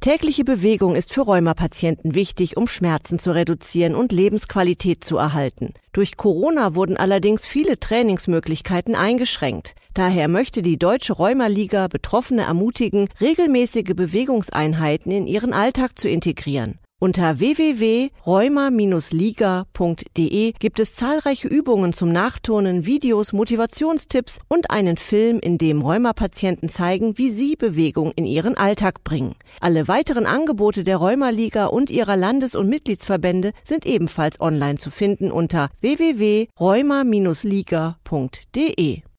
Tägliche Bewegung ist für Rheumapatienten wichtig, um Schmerzen zu reduzieren und Lebensqualität zu erhalten. Durch Corona wurden allerdings viele Trainingsmöglichkeiten eingeschränkt. Daher möchte die Deutsche Rheumaliga Betroffene ermutigen, regelmäßige Bewegungseinheiten in ihren Alltag zu integrieren. Unter www.rheuma-liga.de gibt es zahlreiche Übungen zum Nachturnen, Videos, Motivationstipps und einen Film, in dem Rheumapatienten zeigen, wie sie Bewegung in ihren Alltag bringen. Alle weiteren Angebote der Rheumaliga und ihrer Landes- und Mitgliedsverbände sind ebenfalls online zu finden unter www.rheuma-liga.de.